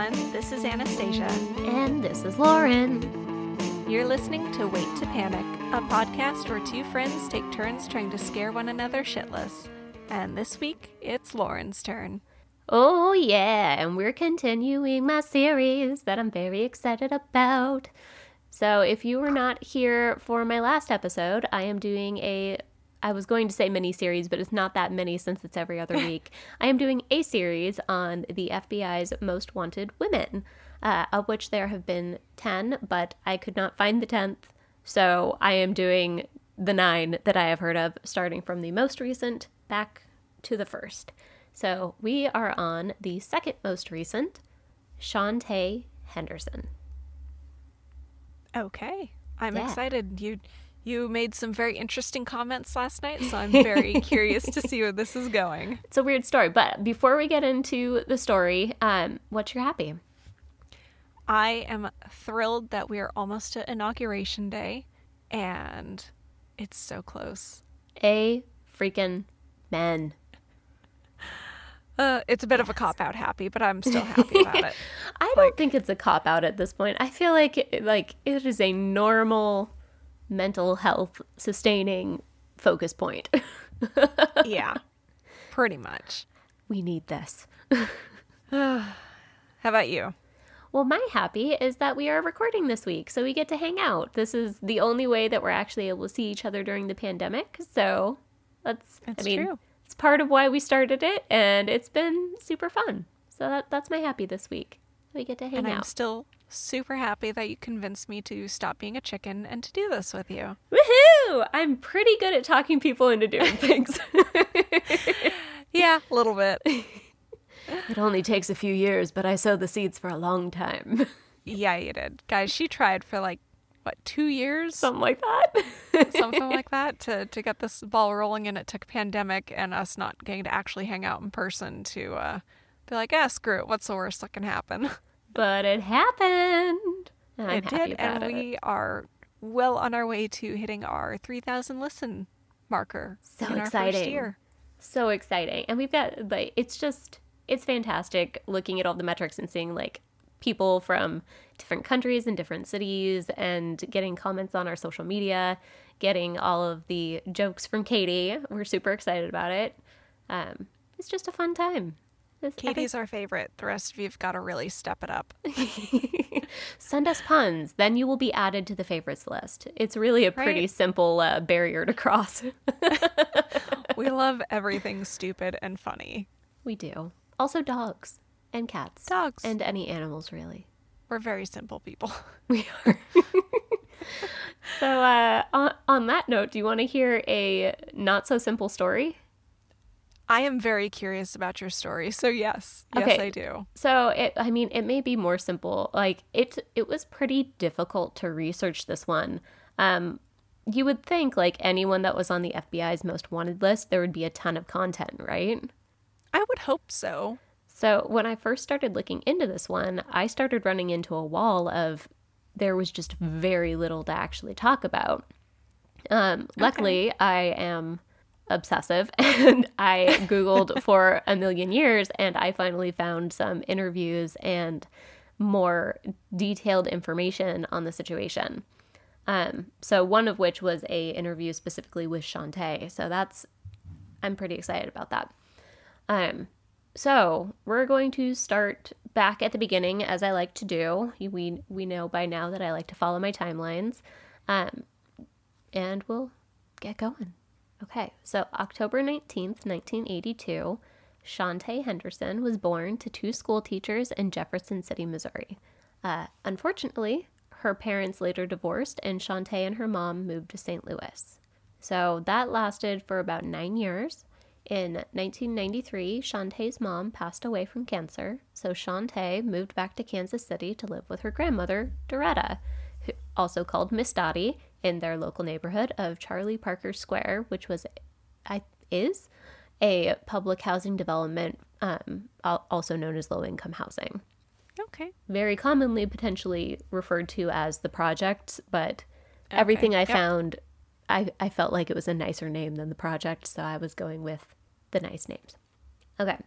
Everyone, this is Anastasia. And this is Loren. You're listening to Wait to Panic, a podcast where two friends take turns trying to scare one another shitless. And this week, it's Loren's turn. Oh, yeah, and we're continuing my series that I'm very excited about. So, if you were not here for my last episode, I am doing a I was going to say mini series, but it's not that many since it's every other week. I am doing a series on the FBI's most wanted women, uh, of which there have been 10, but I could not find the 10th. So I am doing the nine that I have heard of, starting from the most recent back to the first. So we are on the second most recent, Shauntay Henderson. Okay. I'm Yeah. excited. You you made some very interesting comments last night, so I'm very curious to see where this is going. It's a weird story, but before we get into the story, um, what's your happy? I am thrilled that we are almost to inauguration day and it's so close. A freaking men. Uh, it's a bit of a cop out happy, but I'm still happy about it. I don't think it's a cop out at this point. I feel like like it is a normal mental health sustaining focus point. Yeah. Pretty much. we need this. How about you? Well, my happy is that we are recording this week, so we get to hang out. This is the only way that we're actually able to see each other during the pandemic. So that's It's I mean, true. it's part of why we started it, and it's been super fun. So that that's my happy this week. We get to hang out. And I'm still super happy that you convinced me to stop being a chicken and to do this with you. Woohoo! I'm pretty good at talking people into doing things. Yeah, a little bit. it only takes a few years, but I sow the seeds for a long time. Yeah, you did. Guys, she tried for like, what, two years? Something like that. Something like that to, to get this ball rolling, and it took pandemic and us not getting to actually hang out in person to uh, be like, ah, screw it. What's the worst that can happen? but it happened. And I'm it happy did, and it. we are well on our way to hitting our 3,000 listen marker So exciting. so exciting and we've got like it's just it's fantastic looking at all the metrics and seeing like people from different countries and different cities and getting comments on our social media getting all of the jokes from katie we're super excited about it um, it's just a fun time This- Katie's our favorite. The rest of you've got to really step it up. send us puns then you will be added to the favorites list it's really a pretty Right. simple uh, barrier to cross we love everything stupid and funny. we do also dogs and cats Dogs. and any animals really We're very simple people. We are. so, uh, on, on that note, do you want to hear a not so simple story? I am very curious about your story. So, yes. Yes, Okay. I do. So, it, I mean, it may be more simple. Like it, it was pretty difficult to research this one. Um, you would think, like anyone that was on the FBI's most wanted list, there would be a ton of content, right? I would hope so. So when I first started looking into this one, I started running into a wall of there was just very little to actually talk about. Um, luckily, I am obsessive and I Googled for a million years and I finally found some interviews and more detailed information on the situation. Um, so one of which was a interview specifically with Shauntay. So that's I'm pretty excited about that. Um, so we're going to start back at the beginning, as I like to do. We we know by now that I like to follow my timelines, um, and we'll get going. Okay, so October nineteenth, nineteen eighty-two, Shauntay Henderson was born to two school teachers in Jefferson City, Missouri. Uh, unfortunately, her parents later divorced, and Shauntay and her mom moved to St. Louis. So that lasted for about nine years. In 1993, Shauntay's mom passed away from cancer, so Shauntay moved back to Kansas City to live with her grandmother, Doretta, who also called Miss Dottie, in their local neighborhood of Charlie Parker Square, which was, I is, a public housing development, um, also known as low income housing Okay. very commonly potentially referred to as the project, but everything I yep. found, I, I felt like it was a nicer name than the project, so I was going with the nice names. Okay.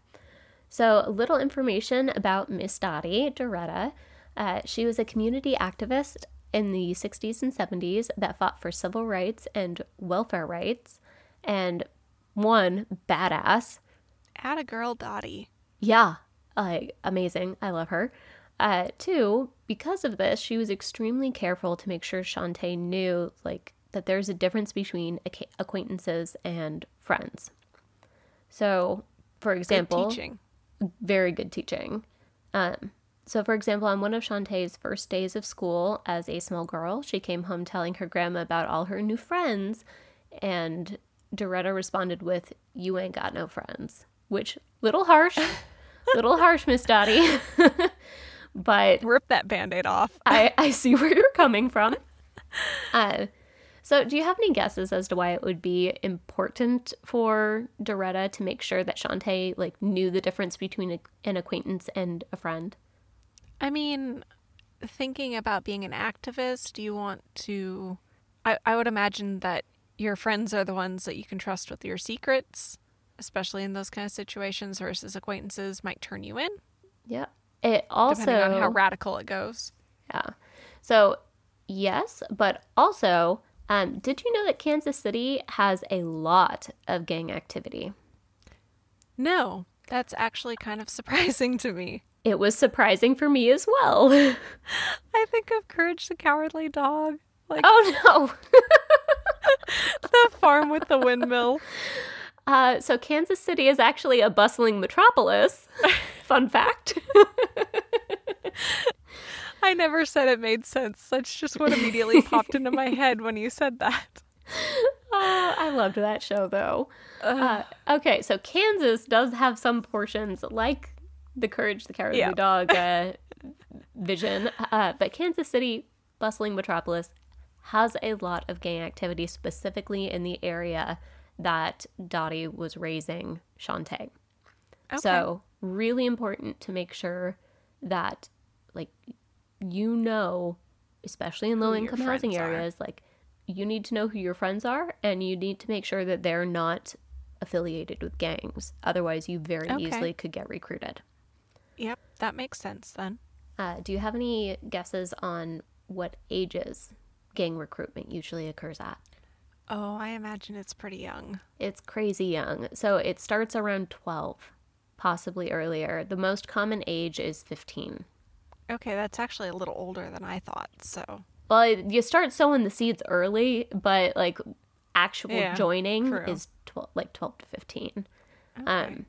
So, a little information about Miss Dottie Doretta. Uh, she was a community activist in the 60s and 70s that fought for civil rights and welfare rights. And one, badass. Add a girl, Dottie. Yeah, like amazing. I love her. Uh, two, because of this, she was extremely careful to make sure Shauntay knew like that there's a difference between ac- acquaintances and friends. So, for example, Good teaching. very good teaching. Um, so, for example, on one of Shauntay's first days of school as a small girl, she came home telling her grandma about all her new friends, and Doretta responded with, "You ain't got no friends," which little harsh, little harsh, Miss Dottie. but Rip that band aid off. I, I see where you're coming from. Uh, so, do you have any guesses as to why it would be important for Doretta to make sure that Shauntay like knew the difference between a, an acquaintance and a friend? I mean, thinking about being an activist, do you want to. I, I would imagine that your friends are the ones that you can trust with your secrets, especially in those kind of situations, versus acquaintances might turn you in, Yeah. It also depending on how radical it goes. yeah. So yes, but also, um, did you know that Kansas City has a lot of gang activity? No, that's actually kind of surprising to me. It was surprising for me as well. I think of Courage the Cowardly Dog, like oh no. the farm with the windmill. Uh, so Kansas City is actually a bustling metropolis. Fun fact. I never said it made sense. That's just what immediately popped into my head when you said that. Oh, I loved that show though. Uh, okay, so Kansas does have some portions like the Courage the Cowardly Yeah. Dog uh, vision, uh, but Kansas City, bustling metropolis, has a lot of gang activity, specifically in the area that Dottie was raising Shauntay. Okay. So, really important to make sure that, like, you know, especially in low income housing friends are. areas, like, you need to know who your friends are and you need to make sure that they're not affiliated with gangs. Otherwise, you very Okay. easily could get recruited. Yep, that makes sense then. Uh, do you have any guesses on what ages gang recruitment usually occurs at? Oh, I imagine it's pretty young. It's crazy young. So it starts around 12, possibly earlier. The most common age is 15. Okay, that's actually a little older than I thought. So, Well, you start sowing the seeds early, but like actual Yeah, joining true. is 12, like 12 to 15. okay. Um,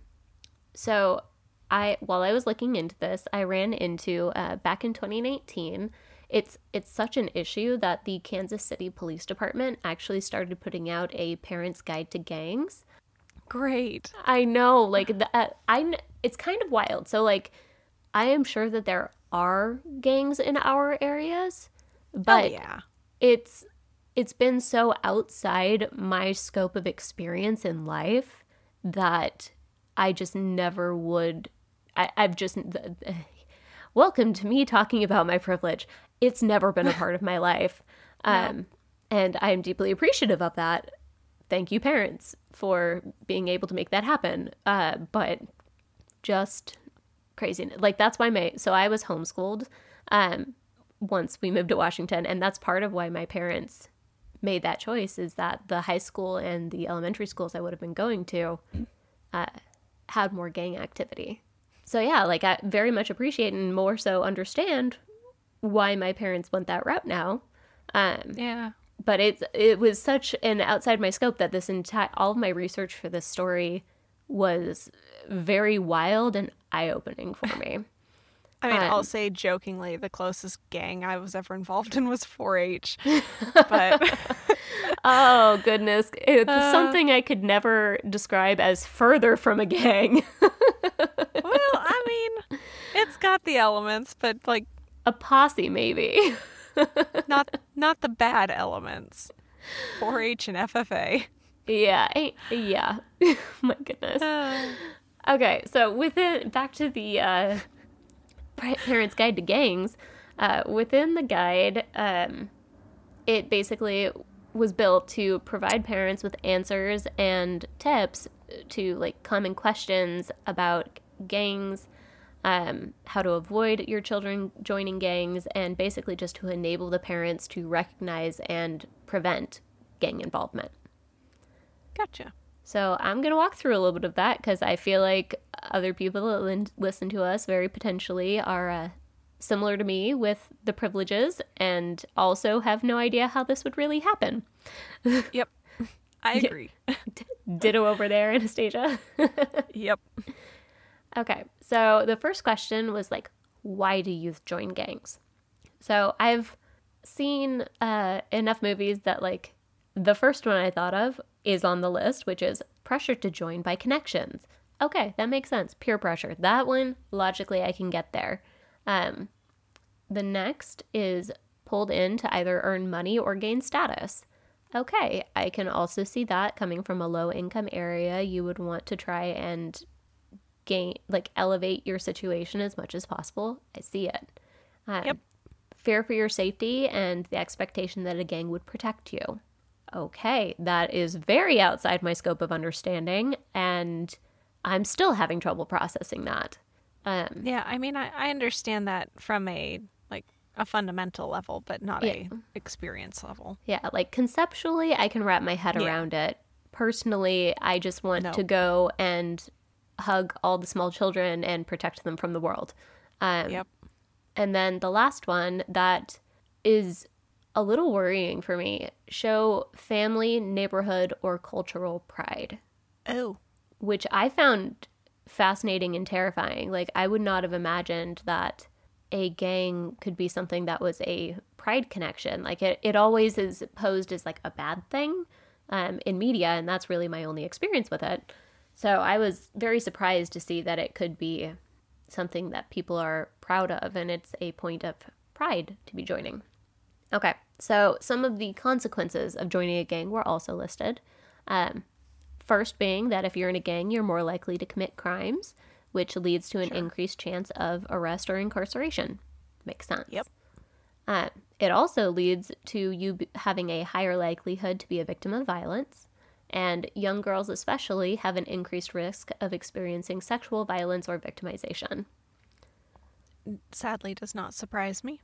so I, while I was looking into this, I ran into uh, back in 2019. It's it's such an issue that the Kansas City Police Department actually started putting out a parent's guide to gangs. great. I know, like the, uh, I, it's kind of wild. So like, I am sure that there are gangs in our areas, but oh yeah. it's it's been so outside my scope of experience in life that I just never would. I, I've just the, the- welcome to me talking about my privilege. It's never been a part of my life, um, and I'm deeply appreciative of that. Thank you, parents, for being able to make that happen. Uh, but just crazy. Like that's why my so I was homeschooled. Um, once we moved to Washington, and that's part of why my parents made that choice is that the high school and the elementary schools I would have been going to uh, had more gang activity. So yeah, like I very much appreciate and more so understand why my parents went that route now. Um, Yeah. but it's it was such an outside my scope that this entire all of my research for this story was very wild and eye opening for me. I mean, I'll say jokingly, the closest gang I was ever involved in was 4-H, but oh goodness, it's Uh. something I could never describe as further from a gang. well, I mean, it's got the elements, but like a posse maybe. not not the bad elements. 4-H and FFA. yeah, yeah. my goodness. Okay, so within back to the uh, Pa- Parents Guide to Gangs. Uh, within the guide, um, it basically was built to provide parents with answers and tips to like common questions about gangs, um, how to avoid your children joining gangs, and basically just to enable the parents to recognize and prevent gang involvement. Gotcha. So I'm going to walk through a little bit of that because I feel like other people that lin- listen to us very potentially are uh, similar to me with the privileges and also have no idea how this would really happen. Yep. I agree. Ditto over there, Anastasia. yep. Okay, so the first question was like, why do youth join gangs? So I've seen uh, enough movies that like the first one I thought of is on the list, which is pressure to join by connections. Okay, that makes sense. Peer pressure. That one, logically, I can get there. Um, the next is pulled in to either earn money or gain status. Okay, I can also see that coming from a low income area. You would want to try and gain, like, elevate your situation as much as possible. I see it. Um, Yep. Fear for your safety and the expectation that a gang would protect you. Okay, that is very outside my scope of understanding, and I'm still having trouble processing that. Um, Yeah, I mean, I, I understand that from a like a fundamental level, but not a experience level. Yeah, like conceptually, I can wrap my head Yeah. around it. Personally, I just want No. to go and hug all the small children and protect them from the world. Um, Yep. And then the last one that is a little worrying for me show family, neighborhood, or cultural pride, Oh. which I found fascinating and terrifying. Like, I would not have imagined that a gang could be something that was a pride connection. Like, it, it always is posed as like a bad thing um, in media, and that's really my only experience with it. So I was very surprised to see that it could be something that people are proud of, and it's a point of pride to be joining. Okay, so some of the consequences of joining a gang were also listed. Um, first, being that if you're in a gang, you're more likely to commit crimes, which leads to an increased chance of arrest or incarceration. Makes sense. Yep. Uh, it also leads to you b- having a higher likelihood to be a victim of violence, and young girls, especially, have an increased risk of experiencing sexual violence or victimization. Sadly, does not surprise me.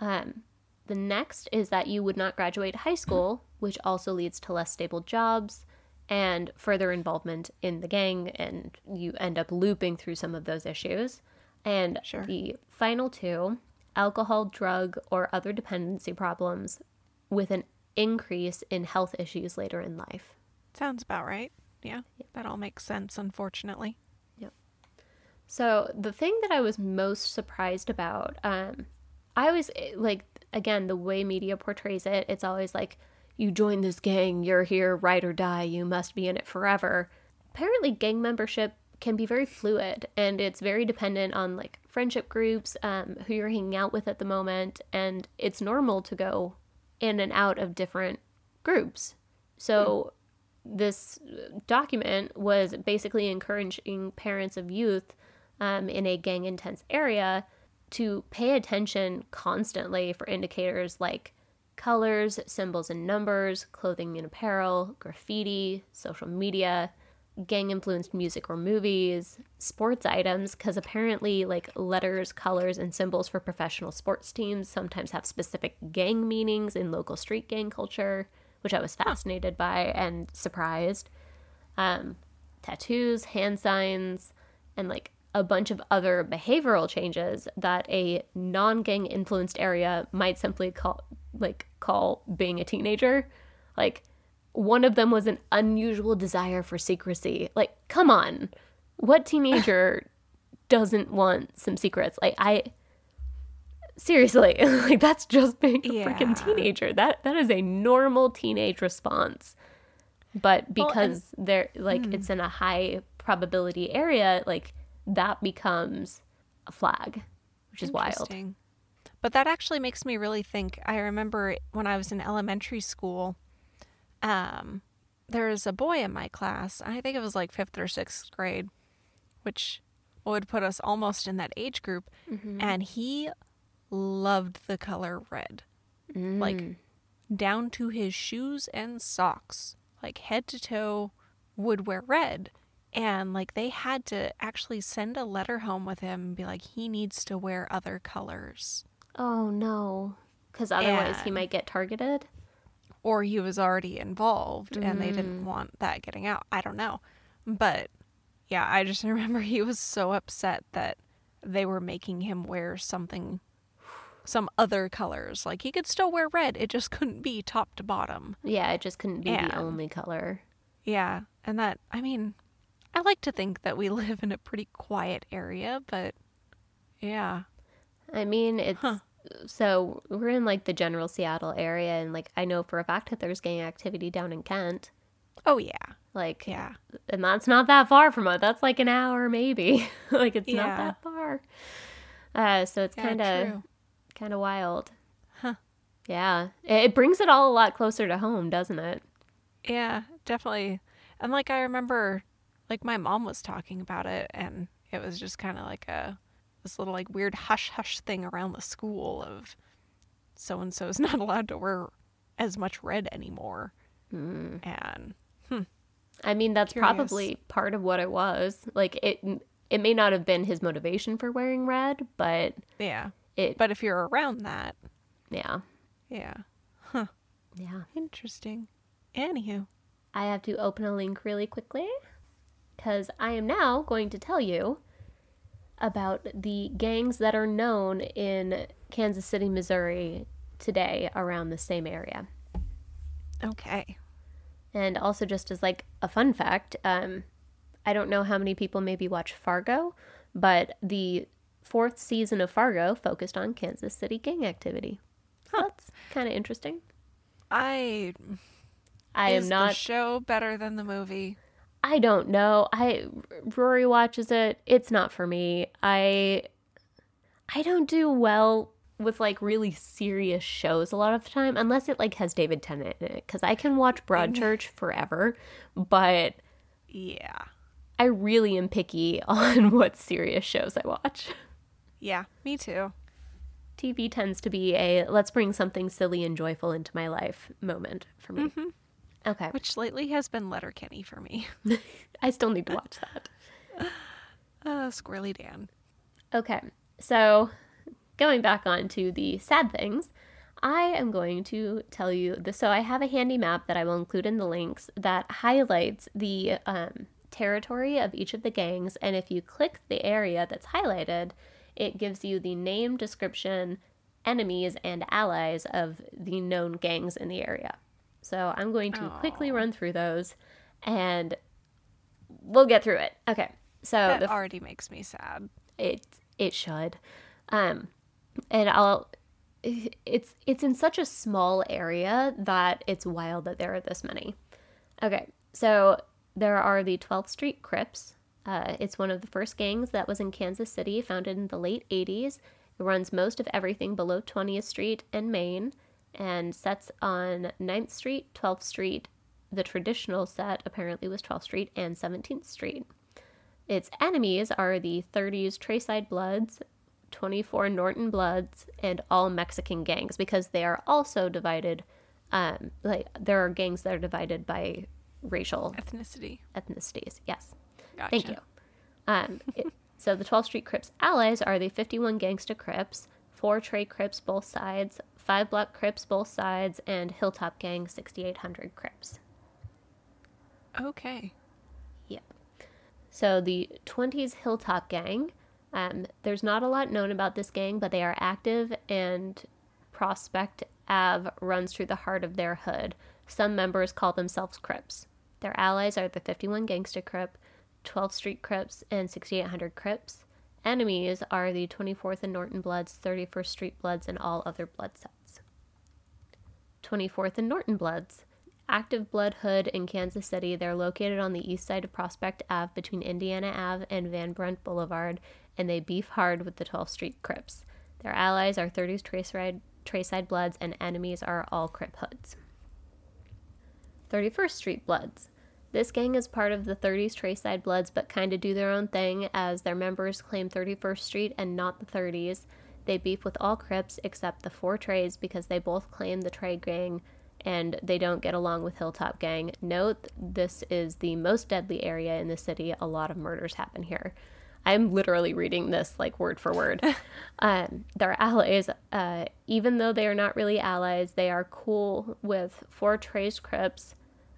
Um, the next is that you would not graduate high school, which also leads to less stable jobs and further involvement in the gang, and you end up looping through some of those issues. And Sure. the final two alcohol, drug, or other dependency problems with an increase in health issues later in life. Sounds about right. Yeah, that all makes sense. Unfortunately. Yep. So the thing that I was most surprised about, um, I always eh, like again the way media portrays it. It's always like you join this gang, you're here, ride or die, you must be in it forever. Apparently, gang membership can be very fluid, and it's very dependent on like friendship groups, um, who you're hanging out with at the moment, and it's normal to go in and out of different groups. So this document was basically encouraging parents of youth um, in a gang intense area to pay attention constantly for indicators like colors, symbols and numbers, clothing and apparel, graffiti, social media, gang influenced music or movies, sports items, because apparently, like letters, colors, and symbols for professional sports teams sometimes have specific gang meanings in local street gang culture, which I was fascinated by and surprised. Um, tattoos, hand signs, and like a bunch of other behavioral changes that a non-gang influenced area might simply call like call being a teenager. Like one of them was an unusual desire for secrecy. Like come on. What teenager doesn't want some secrets? Like I seriously, like that's just being a Yeah. freaking teenager. That that is a normal teenage response. But Well, and- because they're like hmm. it's in a high probability area, like that becomes a flag, which is wild. But that actually makes me really think. I remember when I was in elementary school, um, there was a boy in my class. I think it was like fifth or sixth grade, which would put us almost in that age group. And he loved the color red, like down to his shoes and socks, like head to toe, would wear red. And like they had to actually send a letter home with him and be like, he needs to wear other colors. Oh no. Because otherwise he might get targeted. Or he was already involved and they Mm. didn't want that getting out. I don't know. But yeah, I just remember he was so upset that they were making him wear something, some other colors. Like he could still wear red, it just couldn't be top to bottom. Yeah, it just couldn't be And- the only color. Yeah, and that I mean, I like to think that we live in a pretty quiet area, but yeah. I mean, it's Huh. so we're in like the general Seattle area, and like I know for a fact that there's gang activity down in Kent. Oh yeah. Like, Yeah. and that's not that far from us. That's like an hour, maybe. like, it's not that far. Uh, so it's Yeah, kind of kind of wild. Huh. Yeah, it, it brings it all a lot closer to home, doesn't it? Yeah, definitely. And like I remember like my mom was talking about it and it was just kind of like a this little like weird hush hush thing around the school of so and so is not allowed to wear as much red anymore. Mm. And I mean, that's Curious. probably part of what it was. Like, it it may not have been his motivation for wearing red, but yeah. it. But if you're around that, yeah, yeah. Huh. yeah. Interesting. Anywho. I have to open a link really quickly because I am now going to tell you about the gangs that are known in Kansas City, Missouri today around the same area. Okay. And also, just as like a fun fact, um, I don't know how many people maybe watch Fargo, but the fourth season of Fargo focused on Kansas City gang activity. So That's kind of interesting. I I am the not show better than the movie. I don't know. I Rory watches it. It's not for me. I I don't do well with like really serious shows a lot of the time unless it like has David Tennant in it cuz I can watch mm-hmm. Broadchurch forever, but Yeah. I really am picky on what serious shows I watch. Yeah, me too. TV tends to be a let's bring something silly and joyful into my life moment for me. Mm-hmm. Okay. Which lately has been Letterkenny for me. I still need to watch that. Uh, Squirrely Dan. Okay, so going back on to the sad things, I am going to tell you this. So I have a handy map that I will include in the links that highlights the um, territory of each of the gangs. And if you click the area that's highlighted, it gives you the name, description, enemies, and allies of the known gangs in the area. So I'm going to quickly run through those and we'll get through it. Okay, so That the already makes me sad. it it should. Um and i'll it's it's in such a small area that it's wild that there are this many. Okay. So there are the 12th street crips. Uh, it's one of the first gangs that was in kansas city founded in the late 80s it runs most of everything below 20th street and main and sets on 9th street 12th street the traditional set apparently was 12th street and 17th street its enemies are the 30s Trayside Bloods, 24 Norton Bloods, and all Mexican gangs because they are also divided. Um, like there are gangs that are divided by racial Ethnicity. ethnicities. Yes, Gotcha. thank you. Um, it- so the 12th Street Crips allies are the 51 Gangsta Crips, four Trey Crips both sides, five Block Crips both sides, and Hilltop Gang 6800 Crips. Okay. Yep. So the 20s Hilltop Gang, um, there's not a lot known about this gang, but they are active and Prospect Ave runs through the heart of their hood. Some members call themselves Crips. Their allies are the 51 Gangster Crip, 12th Street Crips, and 6800 Crips. Enemies are the 24th and Norton Bloods, 31st Street Bloods, and all other blood sets. 24th and Norton Bloods. Active Blood Hood in Kansas City. They're located on the east side of Prospect Ave between Indiana Ave and Van Brunt Boulevard, and they beef hard with the 12th Street Crips. Their allies are 30s Trayside, Trayside Bloods, and enemies are all Crip Hoods. 31st Street Bloods. This gang is part of the 30s Trayside Bloods, but kind of do their own thing as their members claim 31st Street and not the 30s. They beef with all Crips except the four Trays because they both claim the Tray gang and they don't get along with Hilltop Gang. Note this is the most deadly area in the city. A lot of murders happen here. I'm literally reading this like word for word. um, they're allies. Uh, even though they are not really allies, they are cool with four Trace Crips,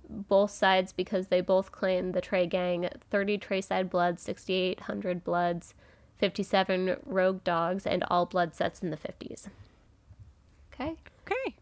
both sides because they both claim the Trey gang 30 Trayside Bloods, 6,800 Bloods, 57 Rogue Dogs, and all blood sets in the 50s. Okay. Okay.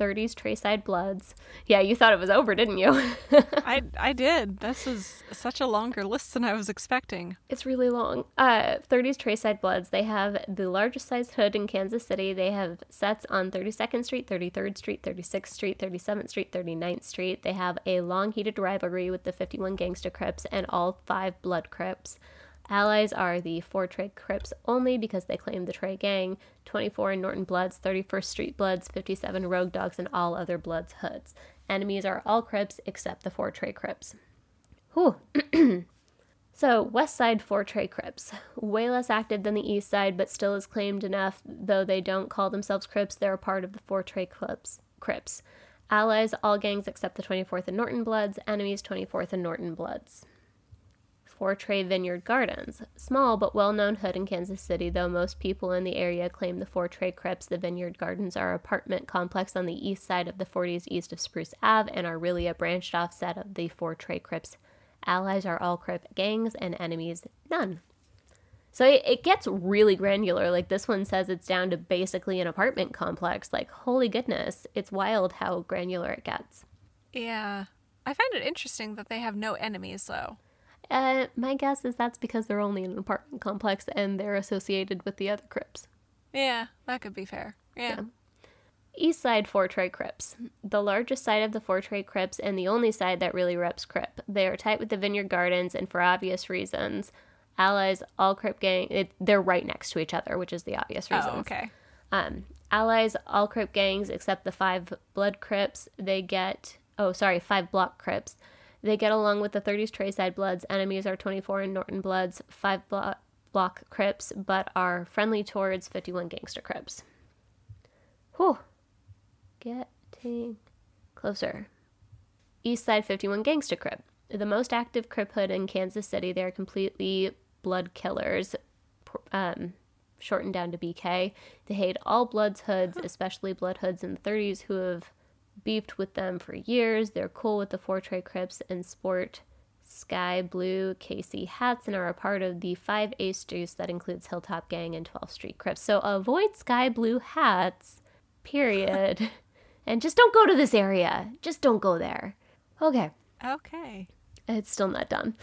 30s Trayside Bloods. Yeah, you thought it was over, didn't you? I I did. This is such a longer list than I was expecting. It's really long. Uh, 30s Trayside Bloods. They have the largest sized hood in Kansas City. They have sets on 32nd Street, 33rd Street, 36th Street, 37th Street, 39th Street. They have a long heated rivalry with the 51 Gangster Crips and all five Blood Crips. Allies are the four Trey Crips only because they claim the Trey Gang, 24 in Norton Bloods, 31st Street Bloods, 57 Rogue Dogs, and all other Bloods hoods. Enemies are all Crips except the four Trey Crips. Whew. so, West Side four Trey Crips. Way less active than the East Side, but still is claimed enough, though they don't call themselves Crips, they're a part of the four Trey Crips. Crips. Allies, all gangs except the 24th and Norton Bloods, enemies, 24th and Norton Bloods. Four Trey Vineyard Gardens. Small but well known hood in Kansas City, though most people in the area claim the Four Trey Crips, the Vineyard Gardens are apartment complex on the east side of the 40s east of Spruce Ave and are really a branched off set of the Four Trey Crips. Allies are all Crip gangs and enemies none. So it, it gets really granular. Like this one says it's down to basically an apartment complex. Like, holy goodness, it's wild how granular it gets. Yeah. I find it interesting that they have no enemies, though. Uh, my guess is that's because they're only in an apartment complex and they're associated with the other Crips. Yeah, that could be fair. Yeah. yeah. East Side Four Trey Crips. The largest side of the Four Trey Crips and the only side that really reps Crip. They are tight with the Vineyard Gardens and for obvious reasons. Allies, all Crip gang, it, they're right next to each other, which is the obvious reason. Oh, okay. Um, allies, all Crip gangs except the five Blood Crips. They get, oh, sorry, five Block Crips. They get along with the 30s Trayside Bloods. Enemies are 24 and Norton Bloods, 5 blo- block Crips, but are friendly towards 51 Gangster Crips. Whew. Getting closer. East Side 51 Gangster Crip. The most active Crip hood in Kansas City. They're completely blood killers, um, shortened down to BK. They hate all Bloods hoods, especially Blood hoods in the 30s who have beefed with them for years. They're cool with the Four Trey Crips and sport sky blue KC hats and are a part of the five ace juice that includes Hilltop Gang and 12th Street Crips. So avoid sky blue hats, period. and just don't go to this area. Just don't go there. Okay. Okay. It's still not done.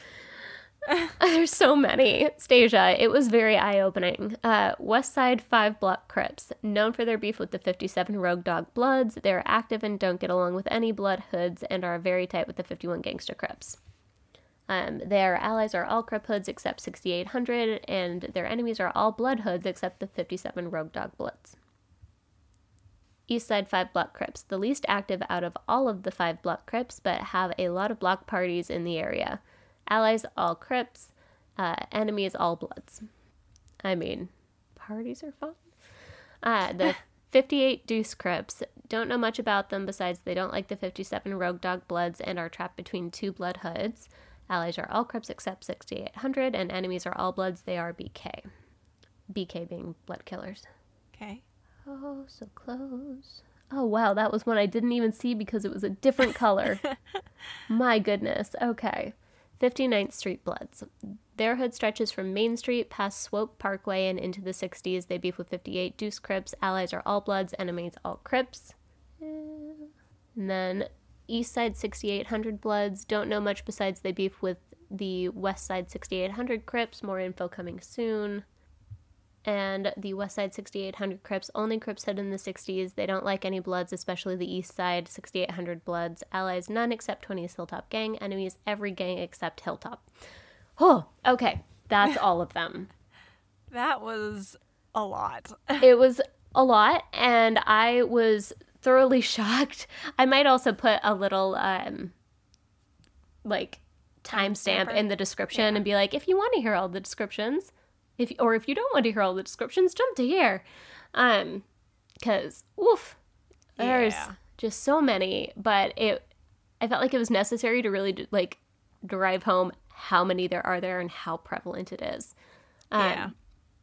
There's so many. Stasia, it was very eye opening. Uh, West Side 5 Block Crips, known for their beef with the 57 Rogue Dog Bloods, they're active and don't get along with any Blood Hoods and are very tight with the 51 Gangster Crips. Um, their allies are all Crip Hoods except 6800, and their enemies are all Blood Hoods except the 57 Rogue Dog Bloods. East Side 5 Block Crips, the least active out of all of the 5 Block Crips, but have a lot of block parties in the area. Allies, all Crips. Uh, enemies, all Bloods. I mean, parties are fun. Uh, the 58 Deuce Crips. Don't know much about them besides they don't like the 57 Rogue Dog Bloods and are trapped between two Blood Hoods. Allies are all Crips except 6800, and enemies are all Bloods. They are BK. BK being Blood Killers. Okay. Oh, so close. Oh, wow, that was one I didn't even see because it was a different color. My goodness. Okay. 59th Street Bloods. Their hood stretches from Main Street past Swope Parkway and into the 60s. They beef with 58 Deuce Crips. Allies are all Bloods, enemies all Crips. And then East Side 6800 Bloods. Don't know much besides they beef with the West Side 6800 Crips. More info coming soon and the West Side 6800 Crips only Crips hid in the 60s. They don't like any Bloods, especially the East Side 6800 Bloods. Allies none except 20's Hilltop Gang. Enemies every gang except Hilltop. Oh, okay. That's all of them. That was a lot. it was a lot, and I was thoroughly shocked. I might also put a little um like timestamp in the description yeah. and be like, if you want to hear all the descriptions, if or if you don't want to hear all the descriptions, jump to here. Um, because oof, there's yeah. just so many. But it, I felt like it was necessary to really like drive home how many there are there and how prevalent it is. Um, Yeah.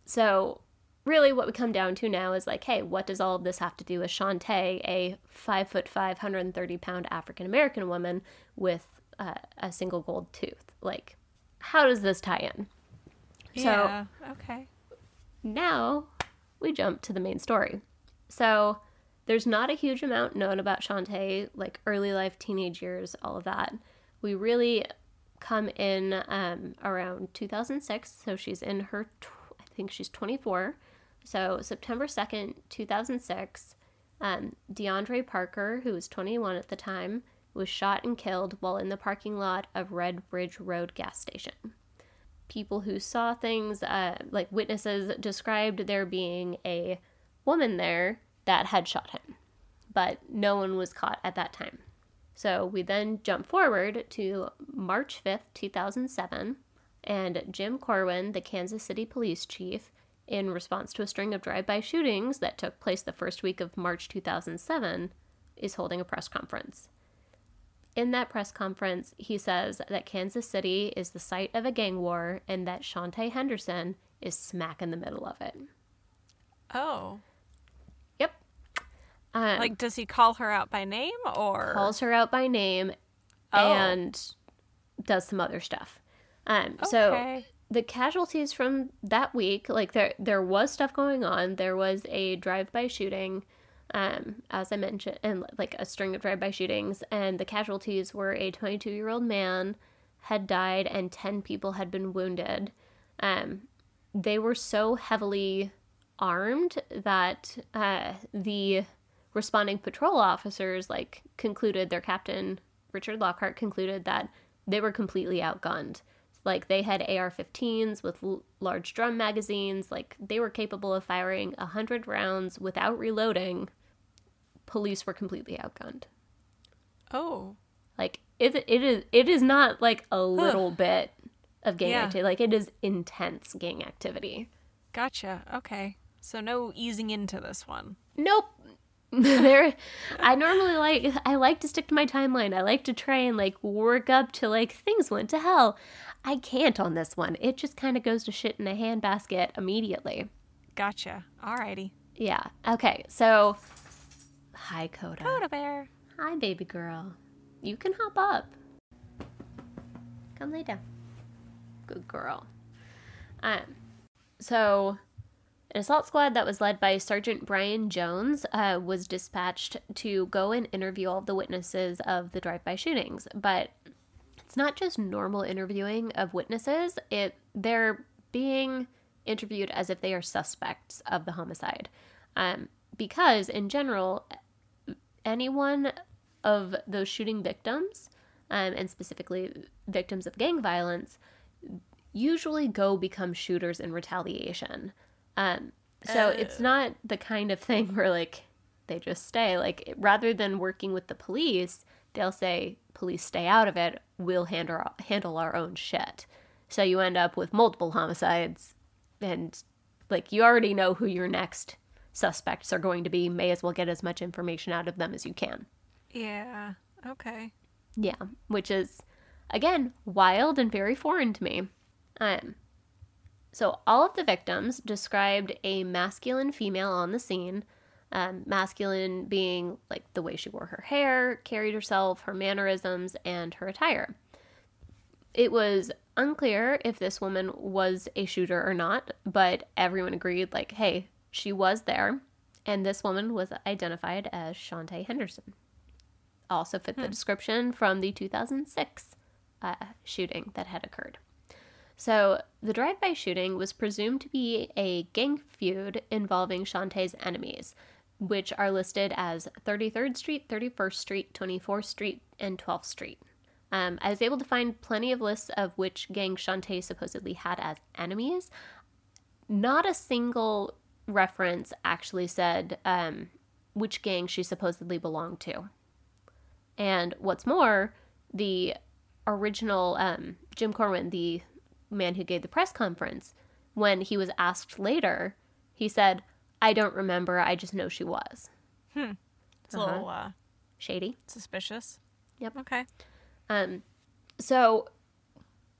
So, really, what we come down to now is like, hey, what does all of this have to do with Shauntay, a five foot five, 130 pound African American woman with uh, a single gold tooth? Like, how does this tie in? So- yeah. Okay. Now we jump to the main story. So there's not a huge amount known about Shauntay, like early life, teenage years, all of that. We really come in um, around 2006. So she's in her, tw- I think she's 24. So September 2nd, 2006, um, DeAndre Parker, who was 21 at the time, was shot and killed while in the parking lot of Red Bridge Road gas station people who saw things, uh, like witnesses, described there being a woman there that had shot him, but no one was caught at that time. So we then jump forward to March 5th, 2007, and Jim Corwin, the Kansas City police chief, in response to a string of drive by shootings that took place the first week of March 2007, is holding a press conference. In that press conference, he says that Kansas City is the site of a gang war and that Shauntay Henderson is smack in the middle of it. Oh. Yep. Um, Like, does he call her out by name or? calls her out by name Oh. and does some other stuff. Um, So the casualties from that week, like there there was stuff going on. There was a drive-by shooting, um, as I mentioned, and like a string of drive-by shootings, and the casualties were a 22-year-old man had died and 10 people had been wounded. Um, they were so heavily armed that uh, the responding patrol officers like concluded their captain Richard Lockhart concluded that they were completely outgunned. Like they had AR-15s with l- large drum magazines. Like they were capable of firing hundred rounds without reloading. Police were completely outgunned. Oh. Like it, it is it is not like a little bit of gang Yeah. activity. Like it is intense gang activity. Gotcha. Okay. So no easing into this one. Nope. there I normally like I like to stick to my timeline. I like to try and like work up to like things went to hell. I can't on this one. It just kind of goes to shit in a handbasket immediately. Gotcha. Alrighty. Yeah. Okay. So hi Coda. Coda bear. Hi baby girl. You can hop up. Come lay down. Good girl. Um so an assault squad that was led by Sergeant Brian Jones uh, was dispatched to go and interview all of the witnesses of the drive-by shootings. But it's not just normal interviewing of witnesses; it they're being interviewed as if they are suspects of the homicide, um, because in general, anyone of those shooting victims, um, and specifically victims of gang violence, usually go become shooters in retaliation. Um, so it's not the kind of thing where like they just stay. Like rather than working with the police, they'll say, "Police stay out of it. We'll handle handle our own shit." So you end up with multiple homicides, and like you already know who your next suspects are going to be. May as well get as much information out of them as you can. Yeah. Okay. Yeah, which is again wild and very foreign to me. Um, so all of the victims described a masculine female on the scene. Um, masculine being like the way she wore her hair, carried herself, her mannerisms, and her attire. It was unclear if this woman was a shooter or not, but everyone agreed, like, hey, she was there, and this woman was identified as Shauntay Henderson also fit the description from the 2006 uh, shooting that had occurred. So, the drive by shooting was presumed to be a gang feud involving Shauntay's enemies, which are listed as 33rd Street, 31st Street, 24th Street, and 12th Street. Um, I was able to find plenty of lists of which gang Shauntay supposedly had as enemies. Not a single reference actually said um, which gang she supposedly belonged to. And what's more, the original um, Jim Corwin, the man who gave the press conference, when he was asked later, he said, I don't remember, I just know she was. Hmm. It's a Uh-huh. little uh, shady. Suspicious. Yep. Okay. Um, so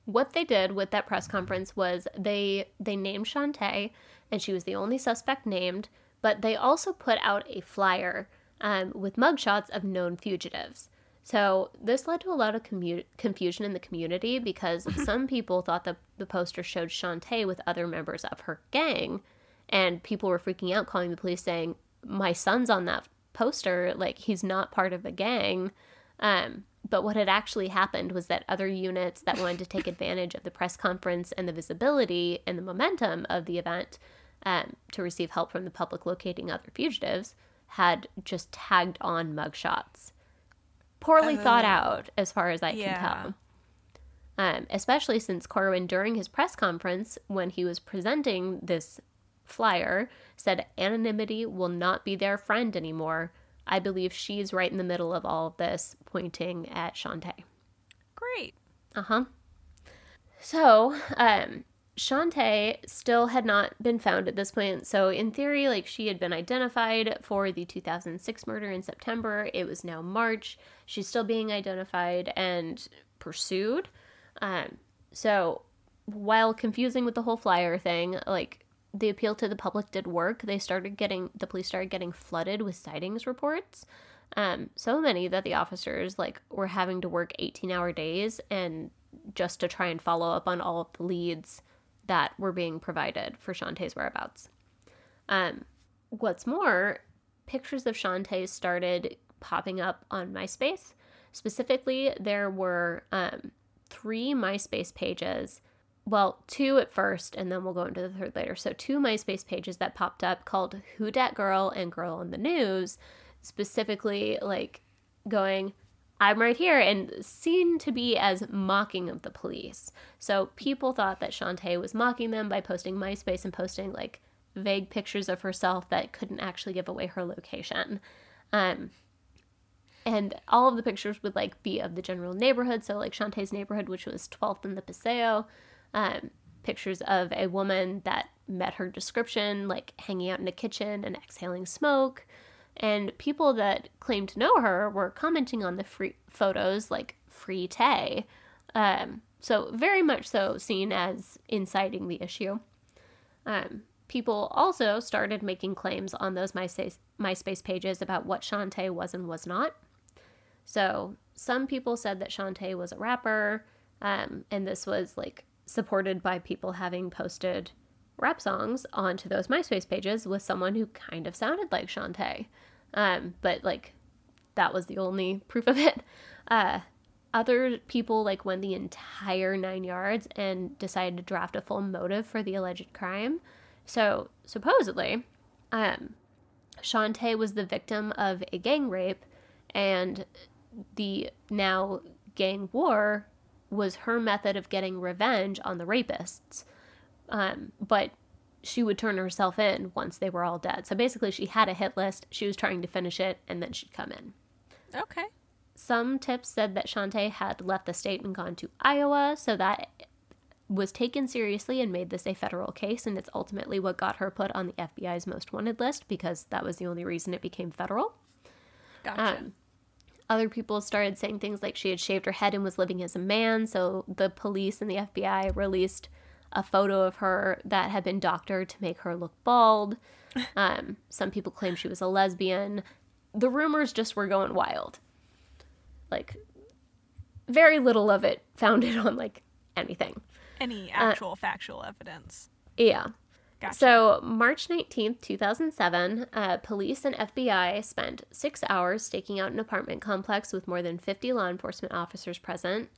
what they did with that press conference was they they named Shauntay, and she was the only suspect named. But they also put out a flyer um, with mugshots of known fugitives. So this led to a lot of commu- confusion in the community because some people thought that the poster showed Shauntay with other members of her gang, and people were freaking out, calling the police, saying, "My son's on that poster. Like he's not part of the gang." Um, but what had actually happened was that other units that wanted to take advantage of the press conference and the visibility and the momentum of the event um, to receive help from the public locating other fugitives had just tagged on mugshots. Poorly thought Oh. out, as far as I Yeah. can tell. Um, especially since Corwin, during his press conference, when he was presenting this flyer, said anonymity will not be their friend anymore. I believe she's right in the middle of all of this, pointing at Shauntay. Great. Uh huh. So, um, Shauntay still had not been found at this point. So, in theory, like she had been identified for the 2006 murder in September. It was now March. She's still being identified and pursued. Um, so, while confusing with the whole flyer thing, like the appeal to the public did work. They started getting the police started getting flooded with sightings reports. Um, so many that the officers like were having to work 18 hour days and just to try and follow up on all of the leads that were being provided for Shauntay's whereabouts. Um, what's more, pictures of Shauntay started popping up on MySpace. Specifically, there were um, three MySpace pages. Well, two at first, and then we'll go into the third later. So, two MySpace pages that popped up called Who Dat Girl and Girl in the News, specifically like going, I'm right here, and seen to be as mocking of the police. So, people thought that Shauntay was mocking them by posting MySpace and posting like vague pictures of herself that couldn't actually give away her location. Um, and all of the pictures would like be of the general neighborhood so like shauntay's neighborhood which was 12th in the paseo um, pictures of a woman that met her description like hanging out in a kitchen and exhaling smoke and people that claimed to know her were commenting on the free photos like free tay um, so very much so seen as inciting the issue um, people also started making claims on those MySpace, MySpace pages about what Shauntay was and was not. So some people said that Shauntay was a rapper, um, and this was like supported by people having posted rap songs onto those MySpace pages with someone who kind of sounded like Shauntay. Um, but like that was the only proof of it. Uh, other people like went the entire nine yards and decided to draft a full motive for the alleged crime. So supposedly, um, Shauntay was the victim of a gang rape, and the now gang war was her method of getting revenge on the rapists. Um, but she would turn herself in once they were all dead. So basically, she had a hit list. She was trying to finish it, and then she'd come in. Okay. Some tips said that Shauntay had left the state and gone to Iowa, so that was taken seriously and made this a federal case, and it's ultimately what got her put on the FBI's most wanted list because that was the only reason it became federal. Gotcha. Um, other people started saying things like she had shaved her head and was living as a man, so the police and the FBI released a photo of her that had been doctored to make her look bald. Um, some people claim she was a lesbian. The rumors just were going wild. Like, very little of it founded on like anything. Any actual factual evidence? Yeah. Gotcha. So, March 19th, 2007, uh, police and FBI spent six hours staking out an apartment complex with more than 50 law enforcement officers present,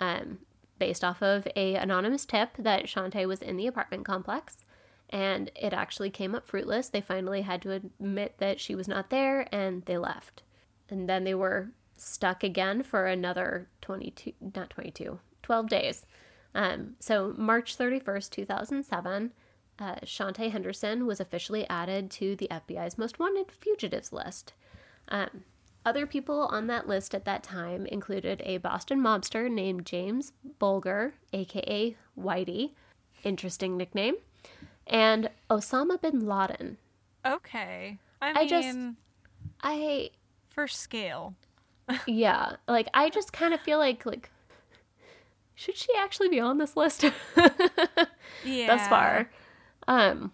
um, based off of a anonymous tip that Shauntay was in the apartment complex. And it actually came up fruitless. They finally had to admit that she was not there and they left. And then they were stuck again for another 22, not 22, 12 days. Um, so, March 31st, 2007, uh, Shauntay Henderson was officially added to the FBI's most wanted fugitives list. Um, other people on that list at that time included a Boston mobster named James Bulger, aka Whitey, interesting nickname, and Osama bin Laden. Okay. I mean, I just- I for scale. yeah, like I just kind of feel like like should she actually be on this list Yeah. thus far? Um,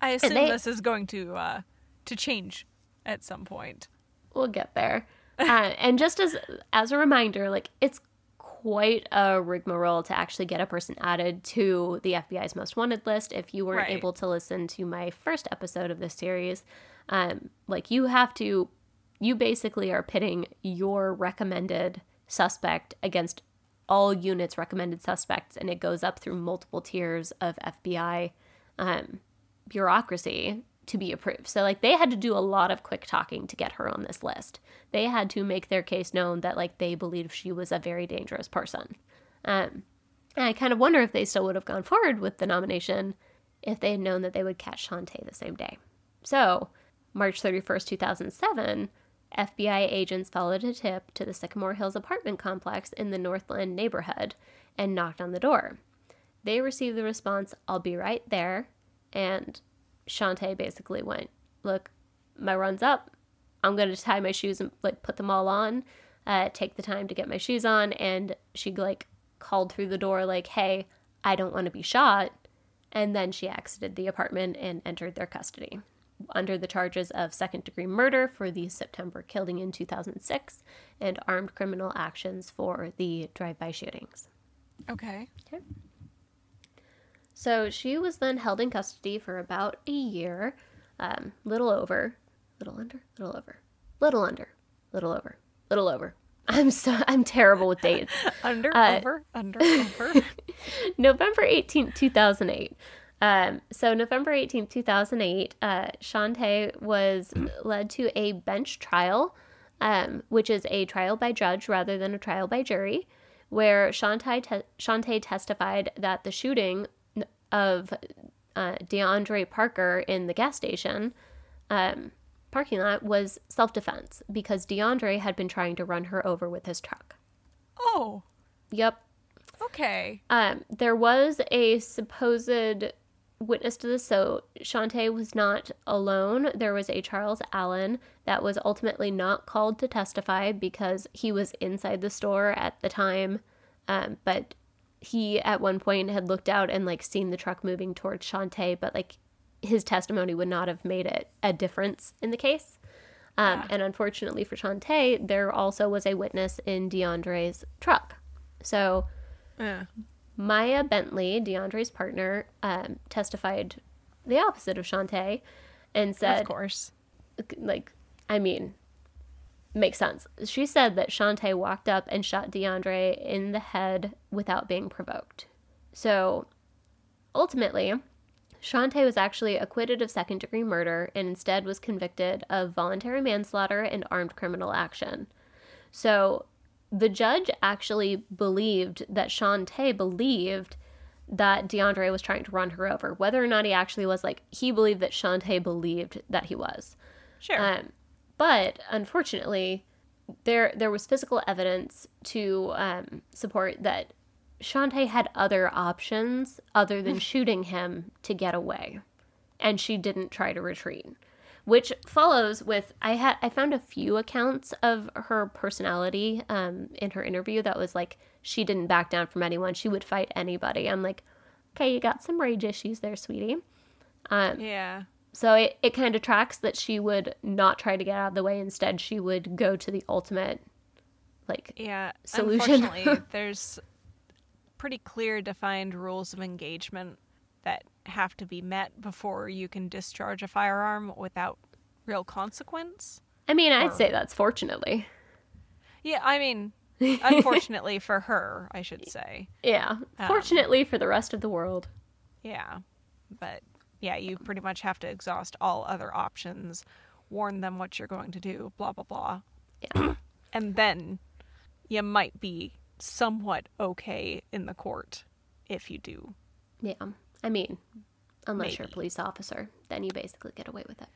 I assume they- this is going to uh to change at some point. We'll get there. Uh, and just as as a reminder, like it's quite a rigmarole to actually get a person added to the FBI's most wanted list. If you weren't Right. able to listen to my first episode of this series, um, like you have to, you basically are pitting your recommended suspect against all units recommended suspects, and it goes up through multiple tiers of FBI um, bureaucracy to be approved. So like they had to do a lot of quick talking to get her on this list. They had to make their case known that like they believed she was a very dangerous person. Um, and I kind of wonder if they still would have gone forward with the nomination if they had known that they would catch Shauntay the same day. So, March 31st, 2007, FBI agents followed a tip to the Sycamore Hills apartment complex in the Northland neighborhood and knocked on the door. They received the response, I'll be right there. And Shauntay basically went, Look, my run's up. I'm going to tie my shoes and like put them all on, uh, take the time to get my shoes on. And she like called through the door, like, Hey, I don't want to be shot. And then she exited the apartment and entered their custody under the charges of second degree murder for the September killing in 2006 and armed criminal actions for the drive by shootings. Okay. So she was then held in custody for about a year, um, little over, little under, little over, little under, little over, little over. I'm so I'm terrible with dates. Under, Uh, over, under, over. November 18th, 2008. Um, so November 18th, 2008, uh, Shauntay was led to a bench trial, um, which is a trial by judge rather than a trial by jury, where Shauntay, te- Shauntay testified that the shooting of uh, DeAndre Parker in the gas station um, parking lot was self-defense because DeAndre had been trying to run her over with his truck. Oh, Yep, okay. um, there was a supposed witness to this, so Shauntay was not alone. There was a Charles Allen that was ultimately not called to testify because he was inside the store at the time. Um, but he at one point had looked out and like seen the truck moving towards Shauntay, but like his testimony would not have made it a difference in the case. Um, And unfortunately for Shauntay, there also was a witness in DeAndre's truck. So Yeah. Maya Bentley, DeAndre's partner, um, testified the opposite of Shauntay and said, of course. like, I mean, makes sense. She said that Shauntay walked up and shot DeAndre in the head without being provoked. So ultimately, Shauntay was actually acquitted of second degree murder and instead was convicted of voluntary manslaughter and armed criminal action. So the judge actually believed that Shauntay believed that DeAndre was trying to run her over. Whether or not he actually was, like, he believed that Shauntay believed that he was. Sure. Um, but unfortunately, there there was physical evidence to um, support that Shauntay had other options other than shooting him to get away, and she didn't try to retreat. Which follows with I had I found a few accounts of her personality um, in her interview that was like she didn't back down from anyone. She would fight anybody. I'm like, okay, you got some rage issues there, sweetie. Um, yeah. So it, it kind of tracks that she would not try to get out of the way. Instead, she would go to the ultimate, like, Yeah. solution. Unfortunately, there's pretty clear defined rules of engagement that have to be met before you can discharge a firearm without real consequence. I mean, I'd Or- say that's fortunately. Yeah, I mean, unfortunately for her, I should say. Yeah. Um, Fortunately for the rest of the world. Yeah. But yeah, you pretty much have to exhaust all other options, warn them what you're going to do, blah, blah, blah. Yeah. And then you might be somewhat okay in the court if you do. Yeah. I mean, unless you're a police officer, then you basically get away with it.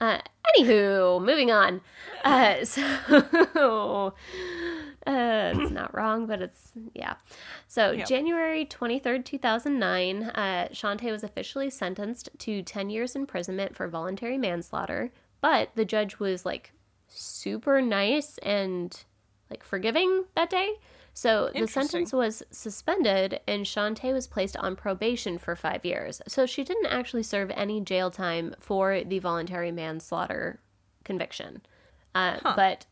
Uh, anywho, moving on. Uh, so, uh, it's not wrong, but it's, yeah. So, Yep. January 23rd, 2009, uh, Shauntay was officially sentenced to 10 years imprisonment for voluntary manslaughter, but the judge was like super nice and like forgiving that day. So the sentence was suspended and Shauntay was placed on probation for five years. So she didn't actually serve any jail time for the voluntary manslaughter conviction. Uh, Huh. But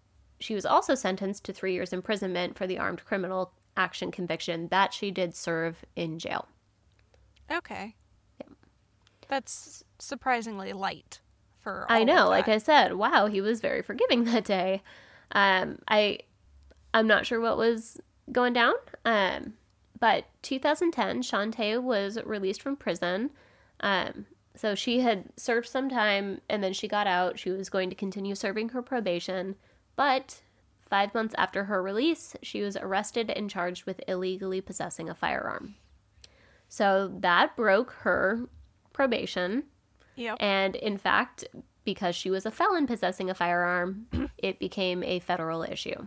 she was also sentenced to three years imprisonment for the armed criminal action conviction that she did serve in jail. Okay. That's surprisingly light for. I know, like. I said, wow, he was very forgiving that day. Um, I, I'm not sure what was going down. Um, but 2010, Shauntay was released from prison. Um, so she had served some time and then she got out. She was going to continue serving her probation, but five months after her release, she was arrested and charged with illegally possessing a firearm. So that broke her probation. Yep. And in fact, because she was a felon possessing a firearm, it became a federal issue.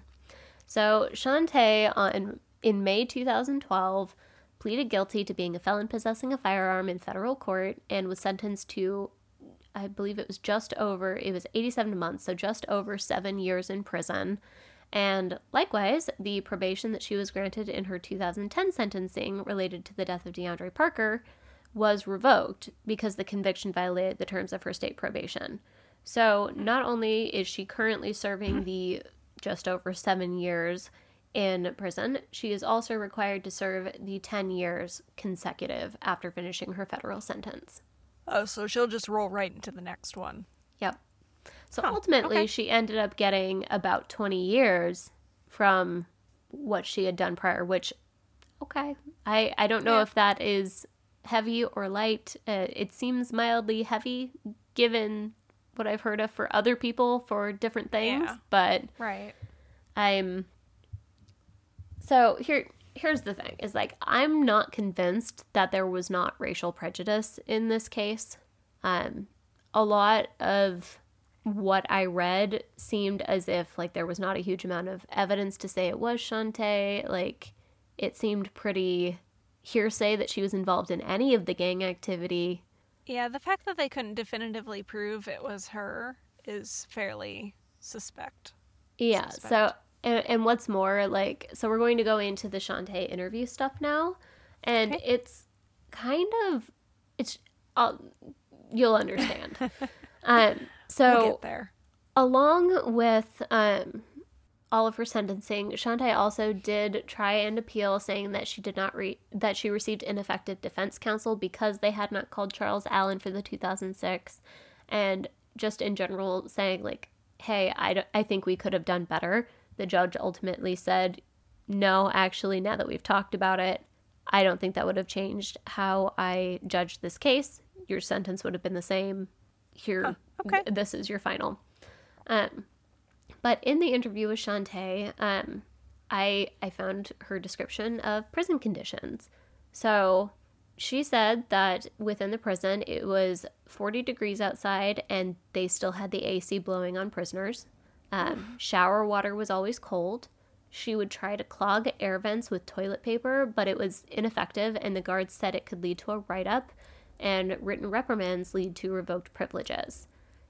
So Shauntay, on uh, in May 2012, pleaded guilty to being a felon possessing a firearm in federal court and was sentenced to, I believe it was just over, it was 87 months, so just over seven years in prison. And likewise, the probation that she was granted in her 2010 sentencing related to the death of DeAndre Parker was revoked because the conviction violated the terms of her state probation. So not only is she currently serving the just over seven years in prison, she is also required to serve the 10 years consecutive after finishing her federal sentence. Oh, so she'll just roll right into the next one. Yep. So Huh, ultimately, okay. she ended up getting about 20 years from what she had done prior, which, okay. I, I don't know Yeah. if that is heavy or light. Uh, it seems mildly heavy given what I've heard of for other people for different things, Yeah. but Right. I'm so here here's the thing is like I'm not convinced that there was not racial prejudice in this case. Um a lot of what I read seemed as if like there was not a huge amount of evidence to say it was Shauntay. Like it seemed pretty hearsay that she was involved in any of the gang activity. Yeah, the fact that they couldn't definitively prove it was her is fairly suspect. Yeah. suspect. So, and, and what's more, like, so we're going to go into the Shauntay interview stuff now, and Okay. it's kind of, it's, uh, you'll understand. um, so we'll get there. along with um, all of her sentencing, Shauntay also did try and appeal, saying that she did not re- that she received ineffective defense counsel because they had not called Charles Allen for the 2006, and just in general saying like, "Hey, I, d- I think we could have done better." The judge ultimately said, "No, actually, now that we've talked about it, I don't think that would have changed how I judged this case. Your sentence would have been the same. Here, okay. th- this is your final." Um, but in the interview with Shauntay, um, I I found her description of prison conditions. So she said that within the prison it was 40 degrees outside and they still had the AC blowing on prisoners. Um, shower water was always cold. She would try to clog air vents with toilet paper, but it was ineffective, and the guards said it could lead to a write up, and written reprimands lead to revoked privileges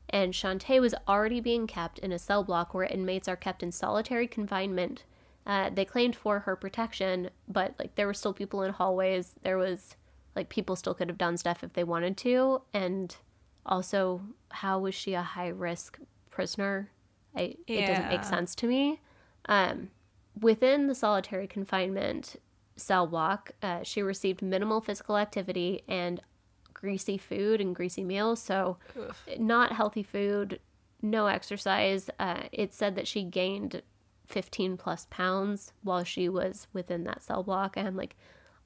and Shauntay was already being kept in a cell block where inmates are kept in solitary confinement. Uh, they claimed for her protection, but like there were still people in hallways. There was like people still could have done stuff if they wanted to, and also how was she a high risk prisoner? I, It doesn't make sense to me. Um, within the solitary confinement cell block, uh, she received minimal physical activity and greasy food and greasy meals. So Oof. not healthy food, no exercise. Uh, it said that she gained 15 plus pounds while she was within that cell block. And I'm like,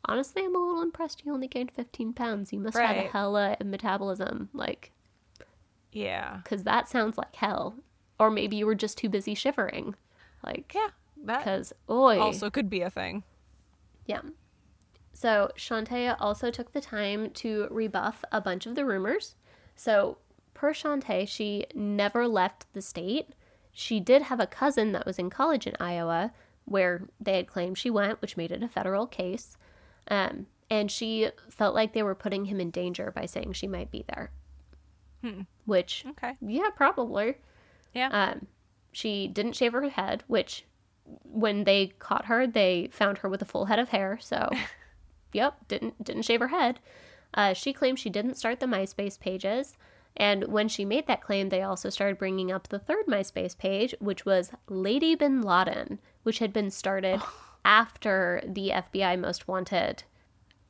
honestly, I'm a little impressed you only gained 15 pounds. You must have a Right. hella metabolism, like, Yeah. because that sounds like hell. Or maybe you were just too busy shivering. Like, Yeah. That because, oi. also could be a thing. Yeah. So Shauntay also took the time to rebuff a bunch of the rumors. So, per Shauntay, she never left the state. She did have a cousin that was in college in Iowa where they had claimed she went, which made it a federal case. Um, and she felt like they were putting him in danger by saying she might be there. Hmm. Which, Okay. yeah, probably. Yeah. Um, she didn't shave her head, which when they caught her, they found her with a full head of hair. So, yep, didn't didn't shave her head. Uh, she claimed she didn't start the MySpace pages. And when she made that claim, they also started bringing up the third MySpace page, which was Lady Bin Laden, which had been started after the FBI Most Wanted